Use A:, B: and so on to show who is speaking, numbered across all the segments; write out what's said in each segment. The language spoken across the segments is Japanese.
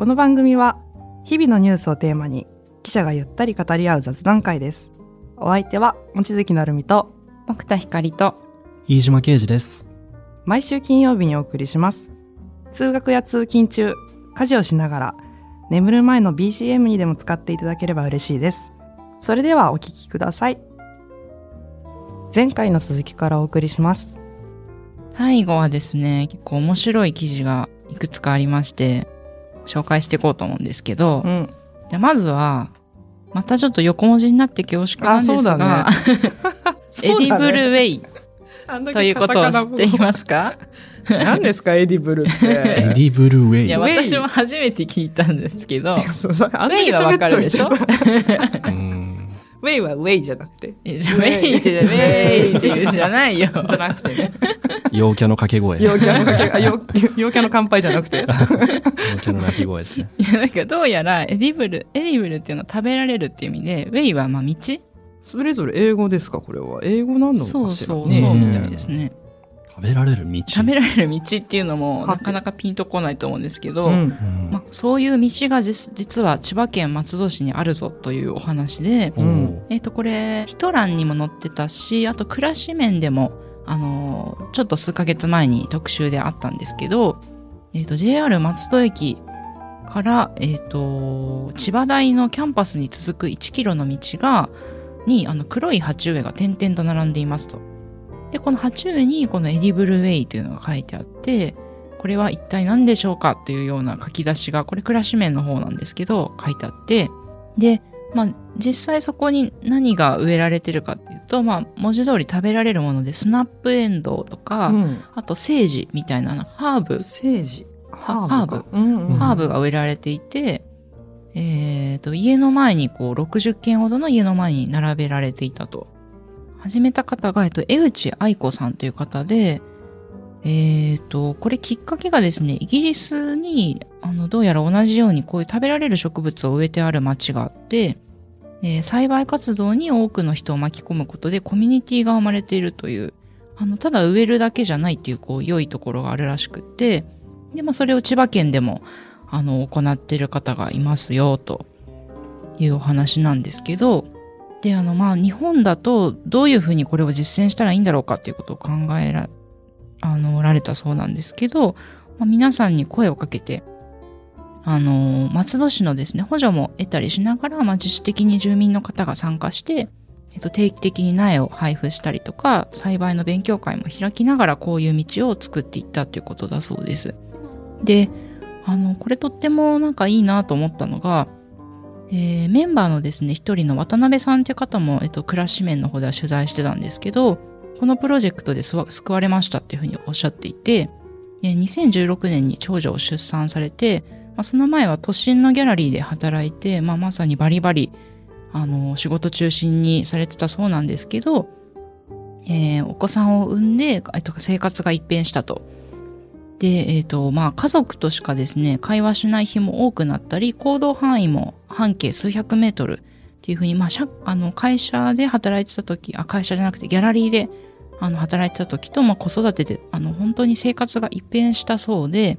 A: この番組は日々のニュースをテーマに記者がゆったり語り合う雑談会です。お相手は望月成美と
B: 奥田光と
C: 飯島啓二です。
A: 毎週金曜日にお送りします。通学や通勤中、家事をしながら眠る前の BGM にでも使っていただければ嬉しいです。それではお聞きください。前回の続きからお送りします。
B: 最後はですね結構面白い記事がいくつかありまして紹介していこうと思うんですけど、
A: うん。
B: じゃあまずはまたちょっと横文字になって恐縮なんですが、
A: あ
B: edible
A: way
B: ということを知っていますか？
A: 何ですか edible って。
C: edible way。
B: いや私も初めて聞いたんですけど。ウェイはわかるでしょ？
A: ウェイはウェイじゃなくて。
B: えじゃあウェイってウェイって言うんじゃないよ
A: じゃなくてね。
C: 陽キャの掛け声。陽
A: 陽キャのかけ、あ、陽陽キャの乾杯じゃなくて。
C: キャの鳴き声ですね。
B: いやなんかどうやら edible edible っていうのは食べられるっていう意味で way はまあ道？
A: それぞれ英語ですか？これは。英語なのかしら
B: そうそう
A: ね
B: そうみたいですね。
C: 食べられる道？
B: 食べられる道っていうのもなかなかピンとこないと思うんですけど、
A: うん。
C: うん
B: まあ、そういう道が実実は千葉県松戸市にあるぞというお話で、
C: おー
B: えっとこれヒト欄にも載ってたしあと暮らし面でもあのーちょっと数ヶ月前に特集であったんですけど、えっと JR 松戸駅から、えっと千葉大のキャンパスに続く1キロの道がにあの黒い鉢植えが点々と並んでいますと。でこの鉢植えにこの edible way というのが書いてあってこれは一体何でしょうかっていうような書き出しがこれ暮らし面の方なんですけど書いてあってでまあ実際そこに何が植えられてるかっていうとまあ文字通り食べられるものでスナップエンドウとか、
A: うん。
B: あとセージみたいなハーブ
A: セージ。ハ
B: ハ
A: ーブ。
B: ハーブが植えられていて、えー、と家の前にこう60軒ほどの家の前に並べられていたと始めた方が、えっと、江口愛子さんという方でえー、とこれきっかけがですねイギリスにあのどうやら同じようにこういう食べられる植物を植えてある町があって、えー栽培活動に多くの人を巻き込むことでコミュニティが生まれているというあのただ植えるだけじゃないっていうこう良いところがあるらしくってで、まあ、それを千葉県でもあの行っている方がいますよというお話なんですけどであのまあ日本だとどういうふうにこれを実践したらいいんだろうかっていうことを考えらあのおられたそうなんですけど、まあ、皆さんに声をかけてあの松戸市のですね補助も得たりしながら、まあ、自主的に住民の方が参加して、えっと、定期的に苗を配布したりとか栽培の勉強会も開きながらこういう道を作っていったということだそうです。であのこれとってもなんかいいなと思ったのが、えーメンバーのですね一人の渡辺さんという方も、えっと、暮らし面の方では取材してたんですけどこのプロジェクトで救われましたっていうふうにおっしゃっていて2016年に長女を出産されて、まあ、その前は都心のギャラリーで働いて、まあ、まさにバリバリあの仕事中心にされてたそうなんですけど、えーお子さんを産んで、えっと、生活が一変したと。で、えっ、と、まあ、家族としかですね、会話しない日も多くなったり、行動範囲も半径数百メートルっていうふうに、まあ、社あの会社で働いてた時、あ、会社じゃなくてギャラリーであの働いてた時と、まあ、子育てで、あの、本当に生活が一変したそうで、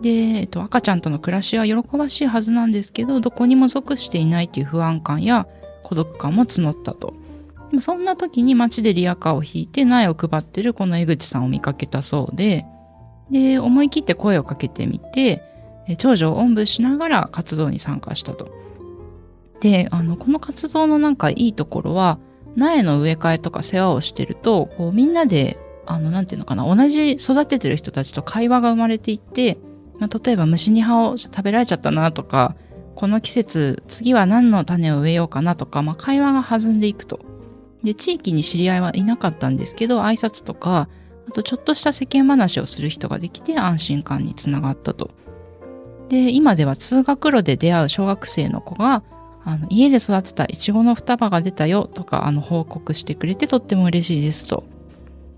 B: で、えっと、赤ちゃんとの暮らしは喜ばしいはずなんですけど、どこにも属していないという不安感や孤独感も募ったと。そんな時に街でリアカーを引いて苗を配ってるこの江口さんを見かけたそうで、で、思い切って声をかけてみて、長女をおんぶしながら活動に参加したと。で、あの、この活動のなんかいいところは、苗の植え替えとか世話をしてると、こうみんなで、あの、なんていうのかな、同じ育ててる人たちと会話が生まれていって、まあ、例えば虫に葉を食べられちゃったなとか、この季節、次は何の種を植えようかなとか、まあ、会話が弾んでいくと。で、地域に知り合いはいなかったんですけど、挨拶とか、あとちょっとした世間話をする人ができて安心感につながったと。で、今では通学路で出会う小学生の子が、あの家で育てたイチゴの双葉が出たよとかあの報告してくれてとっても嬉しいですと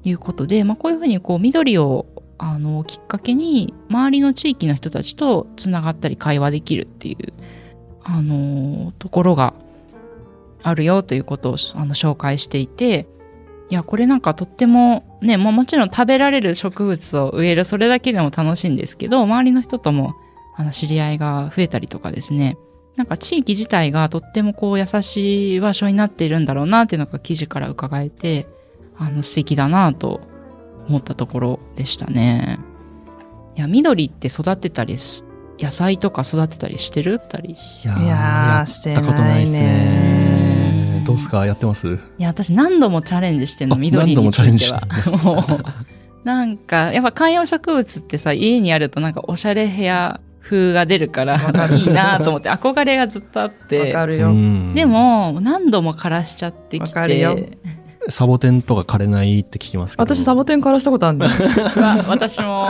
B: いうことで、まあ、こういうふうにこう緑をあのきっかけに周りの地域の人たちとつながったり会話できるっていうあのところがあるよということをあの紹介していていやこれなんかとってもねもうもちろん食べられる植物を植えるそれだけでも楽しいんですけど周りの人ともあの知り合いが増えたりとかですね、なんか地域自体がとってもこう優しい場所になっているんだろうなっていうのが記事から伺えて、あの素敵だなと思ったところでしたね。いや、緑って育てたりす、野菜とか育てたりしてる？二人。い
C: いや
A: ー
C: やったことないです
B: してない
C: ね
B: ね。
C: どうすか？やってます？
B: や、私何度もチャレンジしてんの、
C: あ
B: 緑については
C: 何。
B: もう、なんか、やっぱ観葉植物ってさ、家にあるとなんかおしゃれ部屋風が出るから、いいなと思って、憧れがずっとあっ
A: わ
B: て。
A: かるよ。
C: うん
B: でも、何度も枯らしちゃってき
A: わかるよ
B: て、
C: サボテンとか枯れないって聞きますけど。
A: 私サボテンからしたことあるんだよ。
B: わ私も、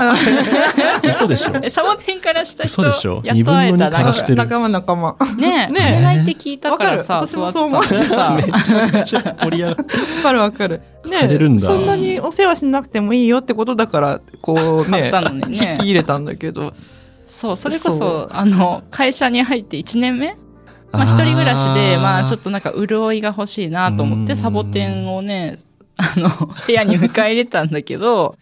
C: 嘘でしょ。
B: え サボテンからした人、
C: 嘘でしょ。
B: やっと会えた。
C: 二分の二枯らしてる。
A: 仲間仲間。
B: ねえ、
A: ねえ。
B: 枯れないって聞いたからさ、
A: わかる。私も
B: 育
A: そう思って
B: さ、
C: めちゃめちゃ盛り上がる。
A: わかるわかる。ね
C: 枯れるんだ。
A: そんなにお世話しなくてもいいよってことだから、こうね、
B: 買ったのにね。
A: 引き入れたんだけど。
B: そう、それこ
A: そ
B: そ、あの、会社に入って1年目まあ、一人暮らしで、まあ、ちょっとなんか潤いが欲しいなと思って、
C: うん
B: サボテンをね、あの、部屋に迎え入れたんだけど、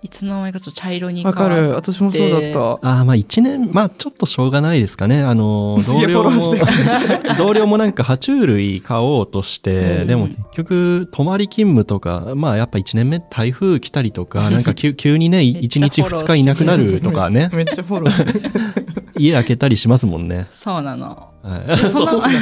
B: いつの間にかちょっと茶色に変わっ
A: わかる。私もそうだった。
C: ああ、まあ一年、まあちょっとしょうがないですかね。あの、同僚も 同僚もなんか爬虫類買おうとして、
B: うん
C: でも結局、泊まり勤務とか、まあやっぱ一年目台風来たりとか、なんか急急にね、一日二日いなくなるとかね、
A: めっちゃフォローしてる。
C: 家開けたりしますもんね。
B: そうなの。
C: はい
B: でその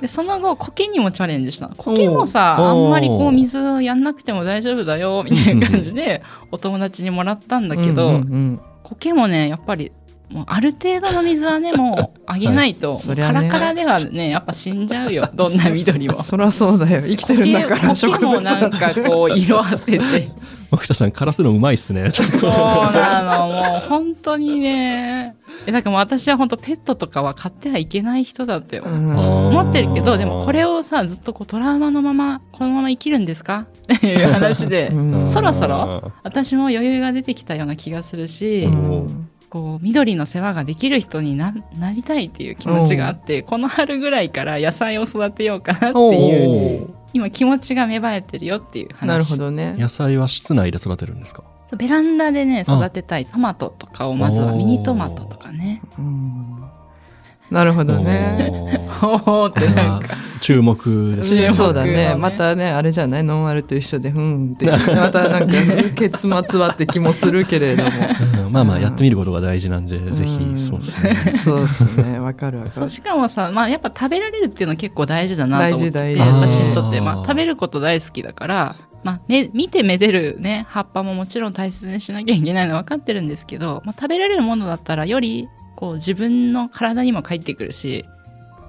B: でその後、苔にもチャレンジしたの。苔もさ、あんまりこう水やんなくても大丈夫だよ、みたいな感じで、お友達にもらったんだけど、
A: うんうん
B: 苔もね、やっぱり、もうある程度の水はね、もう あげないと、
A: そりゃね
B: カラカラではね、やっぱ死んじゃうよ。どんな緑も
A: うん。。そりゃそうだよ。生きてるんだから、植
B: 苔も
A: 物
B: なんかこう、色あせて。
C: 奥田さん、枯らすのうまいっすね。
B: そうなの、もう本当にね。え、だからもう私は本当ペットとかは飼ってはいけない人だったよ。
A: うん。
B: 思ってるけど、でもこれをさ、ずっとこうトラウマのまま、このまま生きるんですか？っていう話で、
A: うん。
B: そろそろ私も余裕が出てきたような気がするし、
A: うん。
B: こう、緑の世話ができる人にななりたいっていう気持ちがあって、この春ぐらいから野菜を育てようかなっていう、今気持ちが芽生えてるよっていう話。
A: なるほどね。
C: 野菜は室内で育てるんですか？
B: そうベランダでね、育てたいトマトとかをまずはミニトマトとかね。
A: うんなるほどね。
B: ほーってなんか。
C: 注目ですね。
A: そうだ
B: のね
A: ね。またね、あれじゃない？ノンアルと一緒で、ふんって。またなんか、結末はって気もするけれども。
C: うんまあまあ、やってみることが大事なんで、ぜひ、そうですね。
A: そうですね。わかるわかる。
B: しかもさ、まあやっぱ食べられるっていうのは結構大事だなと思ってて、
A: 大事大
C: 事
B: 私にとって、まあ食べること大好きだから、まあめ見てめでるね、葉っぱももちろん大切にしなきゃいけないのは分かってるんですけど、まあ食べられるものだったらより、こう自分の体にも返ってくるし、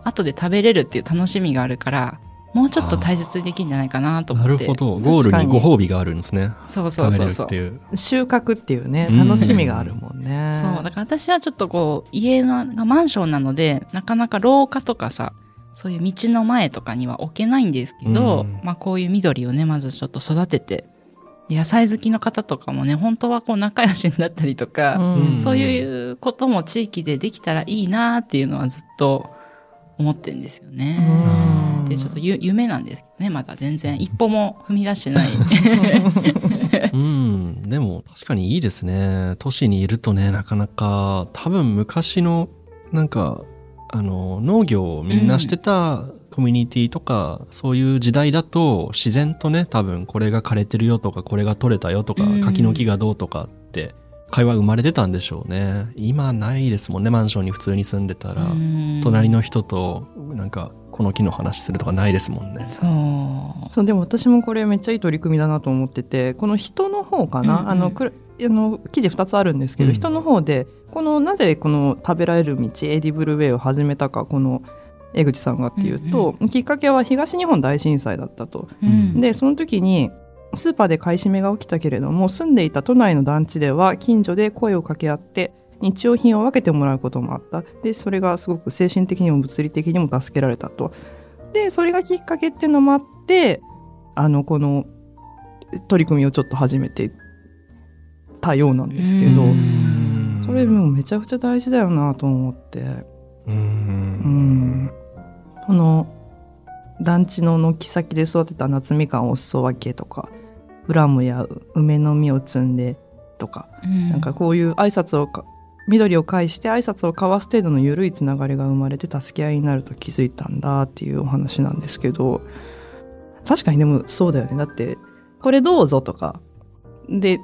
B: 後で食べれるっていう楽しみがあるから、もうちょっと大切にできるんじゃないかなと思って。
C: なるほど。ゴールにご褒美があるんですね。
B: そうそうそうそう。
A: 収穫っていうね、
C: うん
A: 楽しみがあるもんね。
B: そう、だから私はちょっとこう、家のがマンションなので、なかなか廊下とかさ、そういう道の前とかには置けないんですけど、
C: うん
B: まあこういう緑をね、まずちょっと育てて、で野菜好きの方とかもね、本当はこう仲良しになったりとか、
A: うん
B: そういうことも地域でできたらいいなっていうのはずっと思ってるんですよね。
A: うん
B: で、ちょっとゆ夢なんですけどね、まだ全然一歩も踏み出してない。
C: うん。でも、確かにいいですね。都市にいるとね、なかなか、多分昔の、なんか、あの、農業をみんなしてたコミュニティとか、そういう時代だと、自然とね、多分これが枯れてるよとか、これが取れたよとか、
B: うん
C: 柿の木がどうとかって、会話生まれてたんでしょうね。今ないですもんね、マンションに普通に住んでたら。
B: うん
C: 隣の人と、なんか、この木の話するとかないですもんね。
B: そう。
A: そうでも私もこれめっちゃいい取り組みだなと思っててこの人の方かな、
B: うんうん
A: あのくるあの記事2つあるんですけど、
C: うん。
A: 人の方でこのなぜこの食べられる道エディブルウェイを始めたかこの江口さんがっていうと、きっかけは東日本大震災だったと。
B: うん。
A: でその時にスーパーで買い占めが起きたけれども住んでいた都内の団地では近所で声を掛け合って日用品を分けてもらうこともあった。でそれがすごく精神的にも物理的にも助けられたと。でそれがきっかけっていうのもあってあのこの取り組みをちょっと始めてたようなんですけど
B: うん。
A: それもうめちゃくちゃ大事だよなと思って。
C: う。
A: うん。んこの団地の軒先で育てた夏みかんをお裾分けとかプラムや梅の実を摘んでとか、
B: うん。
A: なんかこういう挨拶をか緑を介して挨拶を交わす程度の緩いつながりが生まれて助け合いになると気づいたんだっていうお話なんですけど確かにでもそうだよね。だってこれどうぞとか。で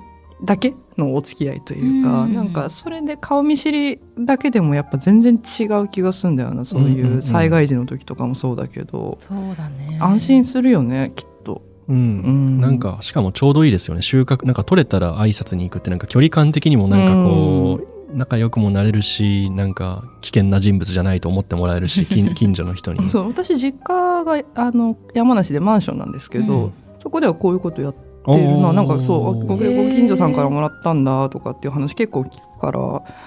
A: だけのお付き合いというか、
B: うん
A: なんかそれで顔見知りだけでもやっぱ全然違う気がするんだよなそう
C: うんうん
A: いううん災害時の時とかもそうだけど、
B: そうだね。
A: 安心するよねきっと。
C: うん。
A: うん
C: なんか、しかもちょうどいいですよね。収穫、なんか取れたら挨拶に行くって、なんか距離感的にもなんかこう、仲良くもなれるし、なんか危険な人物じゃないと思ってもらえるし、近近所の人に。
A: そう私実家があの山梨でマンションなんですけど、
B: うん
A: そこではこういうことやってるななんかそうあご近所さんからもらったんだとかっていう話結構聞くから。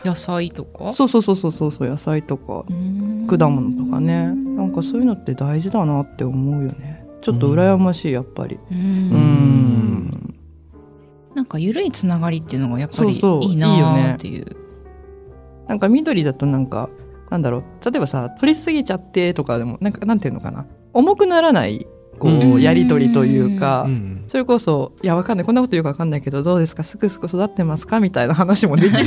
B: 野菜とか？
A: そうそうそうそうそうそう野菜とか
B: うん。
A: 果物とかね。なんかそういうのって大事だなって思うよね。ちょっと羨ましいやっぱり。
B: う
A: うん。ん
B: なんか緩いつながりっていうのがやっぱり
A: そうそう
B: いい
A: いいよ
B: なっていう。
A: なんか緑だとなんかなんだろう。例えばさ取りすぎちゃってとかでもなんかなんていうのかな。重くならないこ
C: う
A: やり取りというか、
C: うん
A: それこそ、いや、わかんない。こんなこと言うかわかんないけど、どうですか？すくすく育ってますか？みたいな話もできる。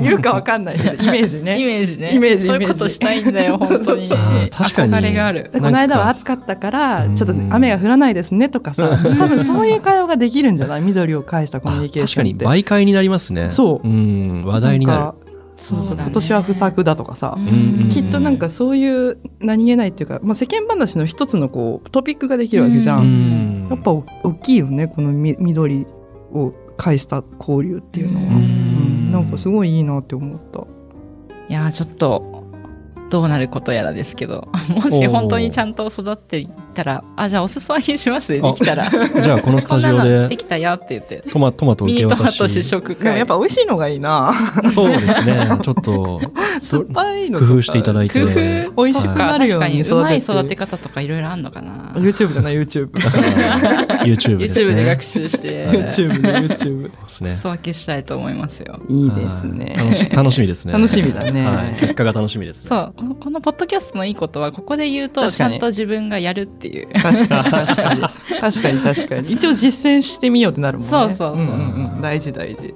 A: 言うかわかんない イメージ
B: イ
A: ね。
B: メージね。
A: イメージ
B: そういうことしたいんだよ、本当に。憧れがある。
A: でこの間は暑かったから、
C: うん
A: ちょっと雨が降らないですねとかさ、多分そういう会話ができるんじゃない？緑を介したコミュニケー
C: 確かに
A: ションって。
C: 媒介になりますね。
A: そう
C: うん。話題になる。
A: そうそう。今年は不作だとかさ、
C: ん。
A: きっとなんかそういう何気ないっていうか、まあ、世間話の一つのこうトピックができるわけじゃん。
C: うん。
A: やっぱお大きいよねこのみ緑を介した交流っていうのは。
B: うん。
A: うん。なんかすごいいいなって思った。
B: いやーちょっと、どうなることやらですけど、もし本当にちゃんと育っていったら、あ、じゃあお裾分けしますできたら。
C: じゃあこのスタジオ
B: で
C: で
B: きたよって言って。
C: トマトマト
B: ミ
C: 受け渡し。
B: ニトマト試食
A: でも
B: 会。
A: やっぱ美味しいのがいいな。
C: そうですね。ちょっと
A: 酸っぱいの
C: 工夫していただいて。
B: 工夫
A: 美味しくなるように
B: 確かに、うまい
A: 育てて
B: 育て方とかいろいろあんのかな。
A: YouTube じゃない YouTube。
C: YouTube ですね。
B: YouTube で学習して、
A: YouTube ね YouTube。
C: ですね。
B: 裾分けしたいと思いますよ。
A: いいですね。
C: はい楽し楽しみですね。
A: 楽しみだね
C: はい。結果が楽しみですね。
B: そう、このこのポッドキャストのいいことは、ここで言うと、ちゃんと自分がやるっていう。
A: 確かに確かに。確かに確かに。一応実践してみようってなるもんね。
B: そうそうそうん
A: んん大事大事。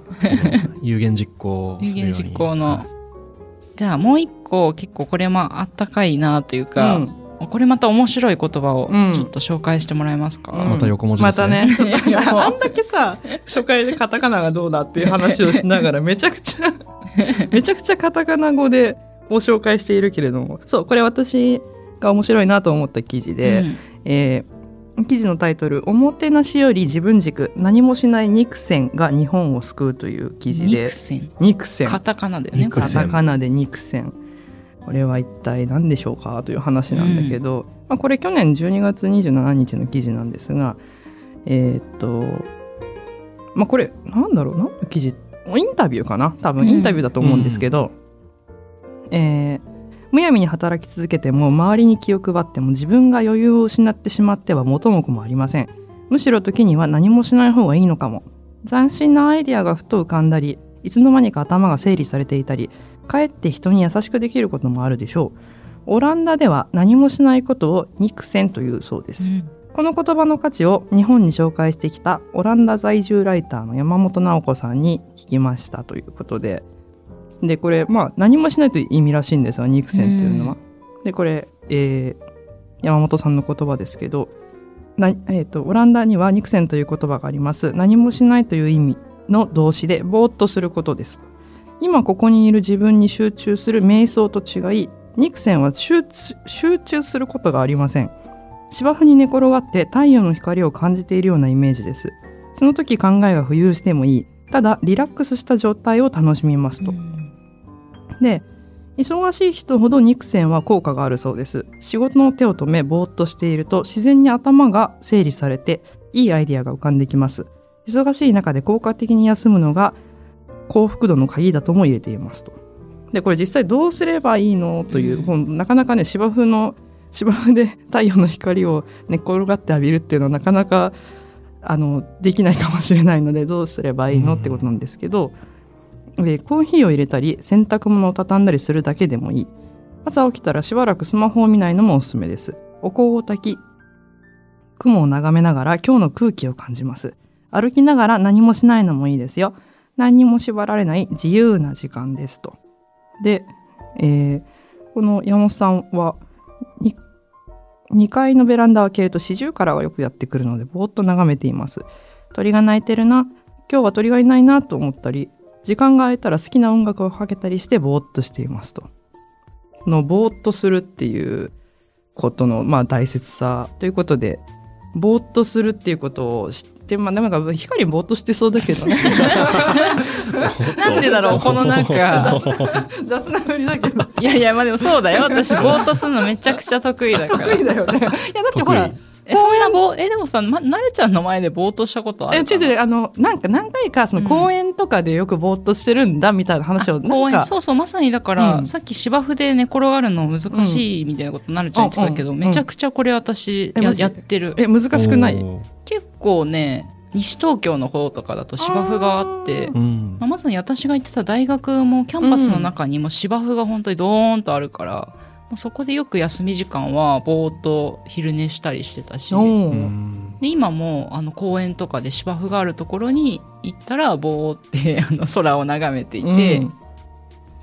C: 有言実行。
B: 有言実行の。じゃあもう一個結構これもあったかいなというか、
A: うん
B: これまた面白い言葉を
A: うん
B: ちょっと紹介してもらえますか、
A: うん
C: また横文字ですね。
A: またね、あんだけさ、初回でカタカナがどうだっていう話をしながら、めちゃくちゃ、めちゃくちゃカタカナ語でご紹介しているけれども、そう、これ私が面白いなと思った記事で、
B: うん。
A: えー記事のタイトル「おもてなしより自分軸何もしない肉戦が日本を救う」という記事で。
B: 肉戦。
A: 肉戦
B: カタカナだよね。
C: 肉
A: カタカナ。で肉戦これは一体何でしょうかという話なんだけど、まあ、これ去年12月27日の記事なんですがえーっとまあこれなんだろう何の記事？インタビューかな？多分インタビューだと思うんですけど、えーむやみに働き続けても周りに気を配っても自分が余裕を失ってしまっては元も子もありません。むしろ時には何もしない方がいいのかも。斬新なアイデアがふと浮かんだりいつの間にか頭が整理されていたりかえって人に優しくできることもあるでしょう。オランダでは何もしないことを肉戦というそうです、
B: うん。
A: この言葉の価値を日本に紹介してきたオランダ在住ライターの山本直子さんに聞きましたということででこれまあ何もしないという意味らしいんですよ肉戦というのは。でこれ、えー山本さんの言葉ですけどな、えー、とオランダには肉戦という言葉があります。何もしないという意味の動詞でぼーっとすることです。今ここにいる自分に集中する瞑想と違い肉戦は集中集中することがありません。芝生に寝転がって太陽の光を感じているようなイメージです。その時考えが浮遊してもいい。ただリラックスした状態を楽しみますと、で忙しい人ほど肉戦は効果があるそうです。仕事の手を止めぼーっとしていると自然に頭が整理されていいアイデアが浮かんできます。忙しい中で効果的に休むのが幸福度の鍵だとも入れていますと。でこれ実際どうすればいいのという、
B: うん。
A: なかなかね芝生の芝生で 太陽の光を寝っ転がって浴びるっていうのはなかなかあのできないかもしれないのでどうすればいいのってことなんですけど、でコーヒーを入れたり洗濯物を畳んだりするだけでもいい。朝起きたらしばらくスマホを見ないのもおすすめです。お香を焚き雲を眺めながら今日の空気を感じます。歩きながら何もしないのもいいですよ。何にも縛られない自由な時間ですと。で、えーこの山本さんは 2, 階のベランダを開けるとシジュウカラがよくやってくるのでぼーっと眺めています。鳥が鳴いてるな。今日は鳥がいないなと思ったり時間が空いたら好きな音楽をかけたりしてぼーっとしていますと。このぼーっとするっていうことの、まあ、大切さということでぼーっとするっていうことを知ってまあでもなんか光ぼーっとしてそうだけどね。
B: なんでだろう このなんか。
A: 雑な振りだけど。
B: いやいやまあでもそうだよ。私ぼーっとするのめちゃくちゃ得意だから。
A: 得意だよね。いやだってほら
B: えそんなぼーえでもさまなるちゃんの前でぼーっとしたことあるかな？
A: え違う違う。あのなんか何回かその
B: うん。
A: 公園とかでよくぼーっとしてるんだみたいな話をなんか。
B: 公園。そうそうまさにだから、
A: うん。
B: さっき芝生で寝転がるの難しいみたいなことなるちゃん言ってたけど、
A: うん。うん。
B: めちゃくちゃこれ私ややってる。
A: え難しくない？
B: 結構ね西東京の方とかだと芝生があって
A: あ
C: うん。
B: まあ、まさに私が行ってた大学もキャンパスの中にも芝生が本当にドーンとあるから、まあそこでよく休み時間はぼーっと昼寝したりしてたし。
A: お
B: で今もあの公園とかで芝生があるところに行ったらぼーって あの空を眺めていて、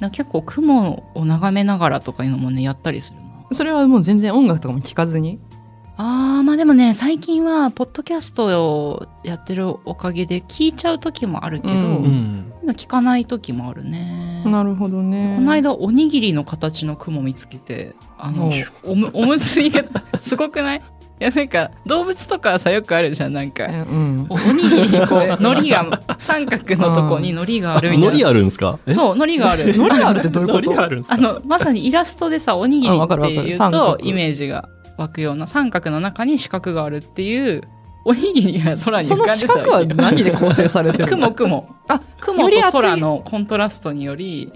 A: うん。
B: 結構雲を眺めながらとかいうのもねやったりするな。
A: それはもう全然音楽とかも聴かずに？
B: あーまあでもね最近はポッドキャストをやってるおかげで聞いちゃう時もあるけど、
A: うん。
C: うん。
B: 今聞かない時もあるね。
A: なるほどね。
B: この間おにぎりの形の雲見つけてあのおむおむすびが すごくない？いやなんか動物とかはさよくあるじゃん。なんか
A: えうん。
B: おおにぎりにこう海苔が三角のとこに 海苔があるみたいな。
C: 海苔あるんですか？え？
B: そう海苔がある。
A: 海苔あるってどういうこと？
C: 海苔あるんですか？
B: あのまさにイラストでさおにぎりっていうとイメージが湧くような三角の中に四角があるっていうおにぎりが空に
A: その
B: 浮かんでた
A: 四角は何で構成されてるの？
B: 雲雲。
A: あ
B: 雲と空のコントラストにより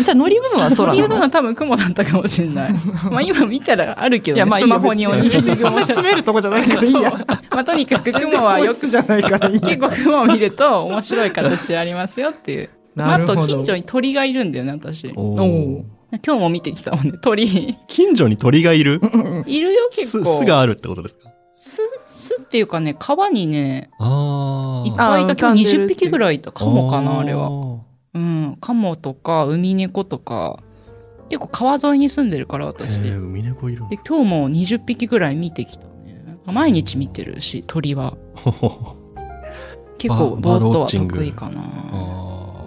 A: じゃあ乗り物は空
B: の？
A: なの
B: は多分雲だったかもしれない。まあ今見たらあるけど、ね、
A: いやまあ
B: スマホにおにぎり
A: そんな詰めるとこじゃないからいいや。
B: まあとにかく雲はよく、
A: じゃないから
B: 結構 雲を見ると面白い形ありますよっていう。まああと近所に鳥がいるんだよね、私。
C: お
A: お
C: ー。
B: 今日も見てきたもんね、鳥。
C: 近所に鳥がいる？
B: いるよ、
C: 巣
B: 結構。
C: 巣があるってことですか？
B: 巣、巣っていうかね、川にね、
C: ああ
B: いっぱいいた。今日20
A: 浮かんでるっていう。
B: 匹ぐらいいた。カモかな、あれは。
C: は
B: うん。カモとか、ウミネコとか、結構川沿いに住んでるから、私。
C: えー、ウミネコいるんだ。
B: で今日も20匹ぐらい見てきたね。毎日見てるし鳥は。結構
C: バ
B: ボートは
C: バードウォッチング。
B: 得意かな。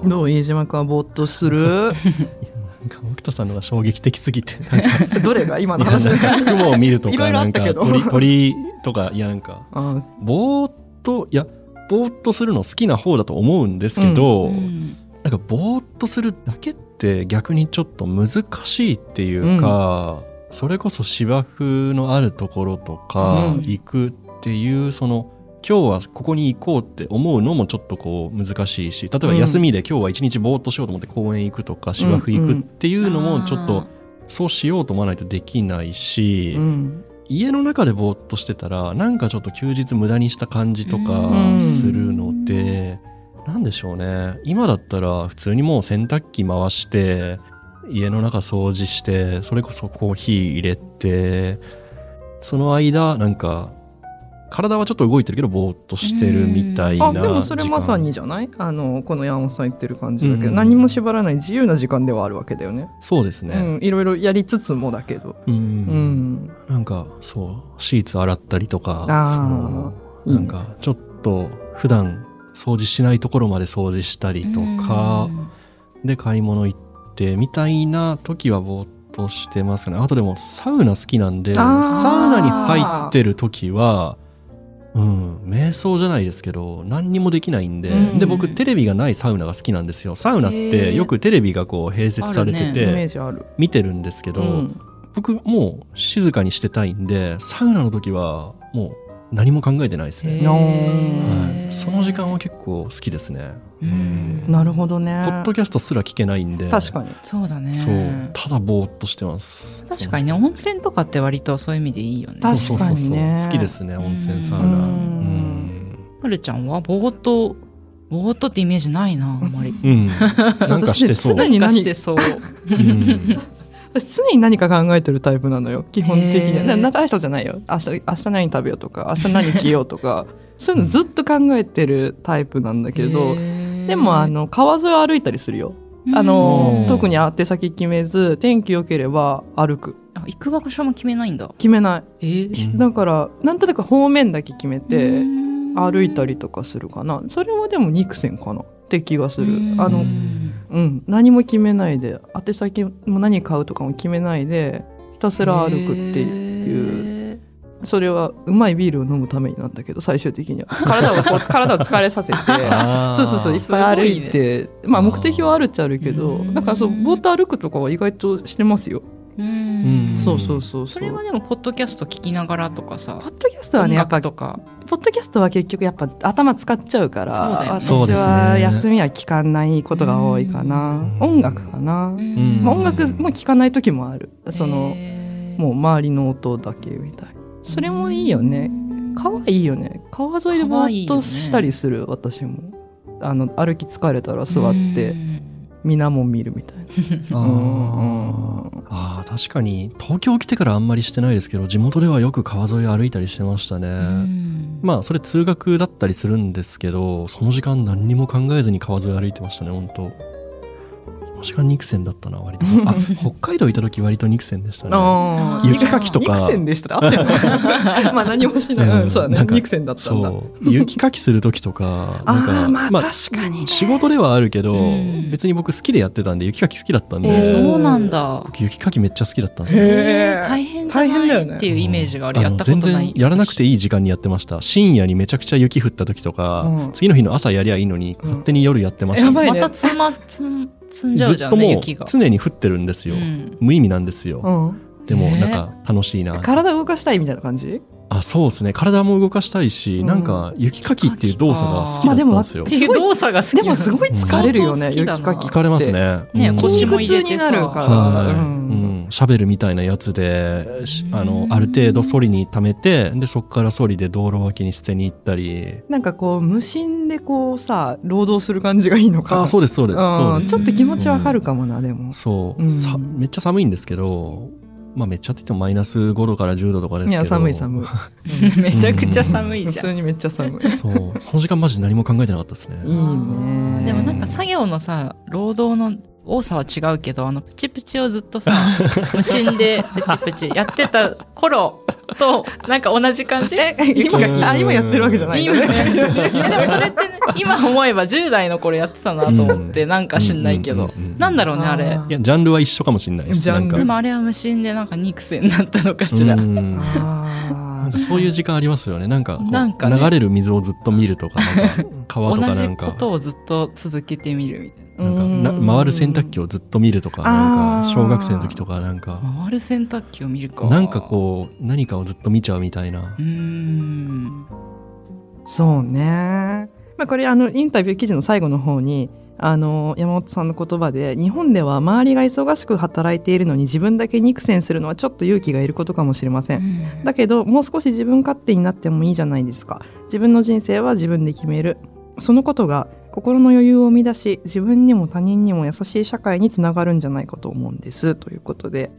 A: どう？飯島君はぼーっとする？
C: なんか奥田さんのが衝撃的すぎて
A: どれが今の話？
C: なんか 雲を見るとかなんか鳥鳥とかいやなんか
A: あ
C: ぼーっといやぼーっとするの好きな方だと思うんですけど、
B: うん。
C: なんかぼーっとするだけって逆にちょっと難しいっていうか、それこそ芝生のあるところとか
A: うん。
C: 行くっていう、その今日はここに行こうって思うのもちょっとこう難しいし例えば休みで今日は一日ぼーっとしようと思って公園行くとか芝生行くっていうのもちょっとそうしようと思わないとできないし、
A: うん。
C: 家の中でぼーっとしてたらなんかちょっと休日無駄にした感じとか
A: うん。
C: するので、なんでしょうね。今だったら普通にもう洗濯機回して家の中掃除してそれこそコーヒー入れてその間なんか体はちょっと動いてるけどぼーっとしてるみたいな
A: あでもそれまさにじゃない？あのこの山本さん言ってる感じだけど、
C: うん。
A: 何も縛らない自由な時間ではあるわけだよね。
C: そうですね。
A: うん、いろいろやりつつもだけど、
C: うん、
A: うん、
C: なんかそうシーツ洗ったりとかそのなんかちょっと普段掃除しないところまで掃除したりとかで買い物行ってみたいな時はぼーっとしてますかね。あとでもサウナ好きなんでサウナに入ってる時はうん瞑想じゃないですけど何にもできないんで、
A: うん。
C: で僕テレビがないサウナが好きなんですよ。サウナっ
B: へ
C: て
B: ー。
C: よくテレビがこう併設されてて
A: ジある。
C: 見てるんですけど、
A: うん。
C: 僕もう静かにしてたいんでサウナの時はもう何も考えてないですね、
A: な
C: はい、その時間は結構好きですね、
B: うん。
A: なるほどね。
C: ポッドキャストすら聞けないんで。
A: 確かに。
B: そうだね。
C: そう。ただぼーっとしてます。
B: 確かにね温泉とかって割とそういう意味でいいよね。
A: 確
C: そうそうそうそう。
A: 確かにね
C: 好きですね温泉サウナ。
A: う
C: うん。ん
B: はるちゃんはぼーっとぼーっとってイメージないなあんまり。
C: うん。なんかしてそう。
A: 常に何
B: してそう。
C: うん
A: 私常に何か考えてるタイプなのよ。基本的には。な大したじゃないよ。明日明日何食べようとか 明日何着ようとか。そういうのずっと考えてるタイプなんだけど、でもあの川沿いを歩いたりするよ。あ
C: うん。
A: の特に宛先決めず天気良ければ歩く。
B: あ行く場所も決めないんだ。
A: 決めない、
B: え
A: だからなんとなく方面だけ決めて
B: うん。
A: 歩いたりとかするかな。それはでも肉線かな。って気がする。あの
B: うん。
A: うん何も決めないで宛先も何買うとかも決めないでひたすら歩くっていう。
B: へ
A: それはうまいビールを飲むためになんだけど最終的には。体をこう体を疲れさせて。そうそうそういっぱい歩いて。まあ目的はあるっちゃあるけど
B: うん。
A: だからそうぼーっと歩くとかは意外としてますよそうそうそう
B: それはでもポッドキャスト聞きながらとかさ
A: ポッドキャストはね
B: 音
A: やっぱ
B: 楽とか。
A: ポッドキャストは結局やっぱ頭使っちゃうから
B: そうだよね。
A: 私は休みは聞かないことが多いかな。
C: うん。
A: 音楽かな、
C: ん。
A: まあ音楽も聞かない時もある。そのもう周りの音だけみたいそれもいいよね。川いいよね。川沿いでぼーっとしたりする、私も。あの歩き疲れたら座って水面見るみたいな。
C: あ
A: うん
C: ーあー確かに。東京来てからあんまりしてないですけど地元ではよく川沿い歩いたりしてましたね、
B: うん。
C: まあそれ通学だったりするんですけどその時間何にも考えずに川沿い歩いてましたね本当その時間肉線だったな割と。あ北海道いた時割と肉線でしたね。雪かきとか。
A: 肉線でした？合 っまあ何もしない、
C: うん。
A: うん、そうだね。
C: なんか
A: 肉線だったんだ。
C: そう。雪かきする時とか
A: あ
C: なんか
A: ーまあ確かにね。
C: 仕事ではあるけど、
B: うん。
C: 別に僕好きでやってたんで雪かき好きだったんで、
B: えーそうなんだ。
C: 僕雪かきめっちゃ好きだったんですよ。
B: えー。大変じゃない？
A: よね。
B: っていうイメージがある。やったことない。
C: 全然やらなくていい時間にやってました。深夜にめちゃくちゃ雪降った時とか、
A: うん。
C: 次の日の朝やりゃいいのに
A: うん。
C: 勝手に夜やってました、
A: やばいね。
B: またつまつん積んじゃうじゃん
C: ずっともう
B: ね雪が。
C: 常に降ってるんですよ、
B: うん。
C: 無意味なんですよ、
A: うん、
C: でも
B: ね
C: なんか楽しいな、
A: 体動かしたいみたいな感じ？
C: あそうですね。体も動かしたいし、
A: うん。
C: なんか雪かきっていう動作が好きだったんですよ、
B: っていう動作が好き
A: でもすごい疲れるよね
B: 相当好きだな
A: 雪かき
C: 疲れますね。うん。
A: 筋
B: も入れて
A: 肉痛になるから、
C: はい、
A: う
C: うんん、シャベルみたいなやつでしあのある程度ソリに溜めてでそこからソリで道路脇に捨てに行ったり。
A: なんかこう無心でこうさ労働する感じがいいのか。な
C: あそうですそうですそうです。
A: んちょっと気持ちわかるかもなでも。
C: そう、
A: うん。
C: さめっちゃ寒いんですけどまあめっちゃって言ってもマイナス5度から10度とかですけど。
A: いや寒い寒い。
B: めちゃくちゃ寒いじゃん。
A: 普通にめっちゃ寒い。
C: そう。その時間マジで何も考えてなかったですね。
A: いいね。
B: でもなんか作業のさ労働の多さは違うけどあのプチプチをずっとさ 無心でプチプチやってた頃となんか同じ感じ？
A: え今あ今やってるわけじゃないん
B: 今やってる。いやでもそれってね今思えば10代の頃やってたなと思って、なんか知んないけど、
C: うんうんうんうん
B: なんだろうねあれ。
A: あ
C: いやジャンルは一緒かもしれないです。
A: ジャンル。
C: なんか。
B: でもあれは無心でなんか肉線だったのかしら、
C: そういう時間ありますよね。なんか
B: なんかね。
C: 流れる水をずっと見るとかなんか川とか
B: 同じ
C: なんか。
B: ことをずっと続けてみるみたい
C: なんかな回る洗濯機をずっと見るとかなんか小学生の時とかなんか
B: な回る洗濯機を見るか
C: なんかこう何かをずっと見ちゃうみたいな
B: う
A: そうね。まあ、これあのインタビュー記事の最後の方にあの山本さんの言葉で日本では周りが忙しく働いているのに自分だけ肉戦するのはちょっと勇気がいることかもしれません。だけどもう少し自分勝手になってもいいじゃないですか。自分の人生は自分で決める。そのことが心の余裕を生み出し自分にも他人にも優しい社会につながるんじゃないかと思うんです。ということで。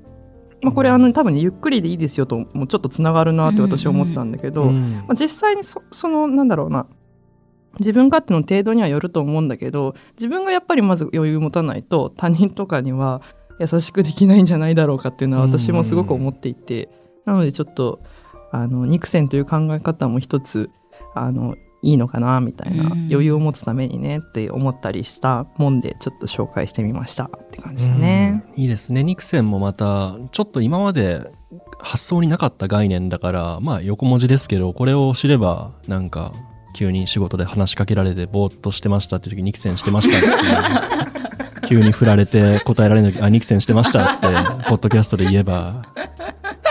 A: まあ、これあの多分ねゆっくりでいいですよともうちょっとつながるなって私は思ってたんだけど、
C: うん。
A: まあ、実際にそそのなんだろうな。自分勝手の程度にはよると思うんだけど自分がやっぱりまず余裕持たないと他人とかには優しくできないんじゃないだろうかっていうのは私もすごく思っていて、なのでちょっとあの肉線という考え方も一つあのいいのかなみたいな、
B: うん
A: 余裕を持つためにねって思ったりしたもんでちょっと紹介してみましたって感じだね。
C: うんいいですね。ニクセンもまた、ちょっと今まで発想になかった概念だから、まあ横文字ですけど、これを知れば、なんか、急に仕事で話しかけられて、ぼーっとしてましたって時、ニクセンしてましたっていう急に振られて答えられない時、あ、ニクセンしてましたって、ポッドキャストで言えば、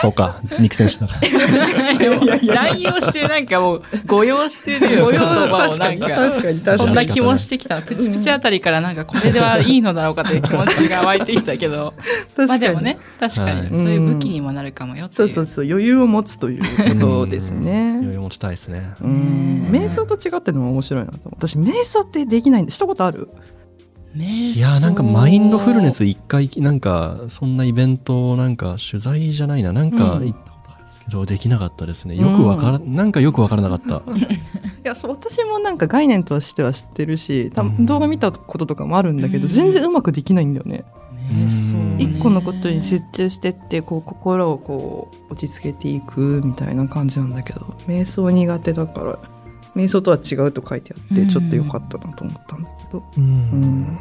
C: そうか、ニクセンしたから。
B: 乱用してなんかもう誤用してるよ言葉をなんか。
A: 確かに確
B: そん
A: かに
B: な気もしてきた。プチプチあたりからなんかこれではいいのだろうかという気持ちが湧いてきたけど。まあでもね確か
C: はい。
B: にそういう武器にもなるかもよっていう。う
A: そそうそう余裕を持つということですね。
C: 余裕持ちたいですね。
A: うん。瞑想と違ってのも面白いなと私瞑想ってできないんでしたことある？
B: い
C: いやーなんかマインドフルネス一回なんかそんなイベントをなんか取材じゃないな。なんか
A: うん
C: 行ったことあるんですけそれはできなかったですね。よくわから、なんかよくわからなかった。
A: いや私もなんか概念としては知ってるし多
C: うん。
A: 分動画見たこととかもあるんだけど、
B: うん。
A: 全然うまくできないんだよね。
B: ねそうね。
A: 一個のことに集中してってこう心をこう落ち着けていくみたいな感じなんだけど瞑想苦手だから瞑想とは違うと書いてあって
B: うん。
A: ちょっと良かったなと思ったんだけど。
C: う。
A: うんん。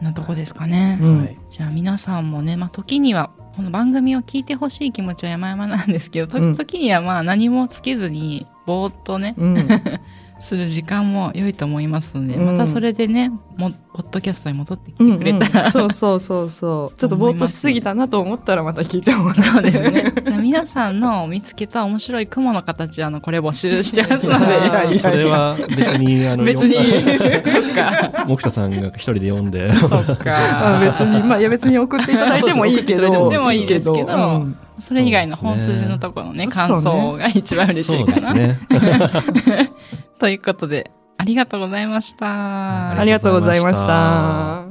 B: なとこですかね。
A: うん。
C: はい。
B: じゃあ皆さんもね、まあ、時にはこの番組を聞いてほしい気持ちは山々なんですけど、と
A: うん。
B: 時にはまあ何もつけずにぼーっとね、
A: うん
B: する時間も良いと思いますので、
A: うん
B: またそれでねもポッドキャストに戻ってきてくれたら、
A: うんうん そうそうそうそう ちょっとぼーっとしすぎたなと思ったらまた聞いてもらって
B: そうですね。じゃあ皆さんの見つけた面白い雲の形、あの、これ募集してますの
A: いやい
B: で。
A: やいや
C: それは別に、あの、
B: 別に、そっか。
C: 木田さんが一人で読んで。
B: そっ
A: あ
B: か。
A: 別にまあいや別に送っていただいてもいいけど
C: そうそう送っていただいて
B: もいいですけど
A: うん
B: それ以外の本筋のところのね、
A: そう
B: 感想が一番嬉し
C: そ
B: いうかな。
C: ですね。
B: ということで、ありがとうございました。
A: ありがとうございました。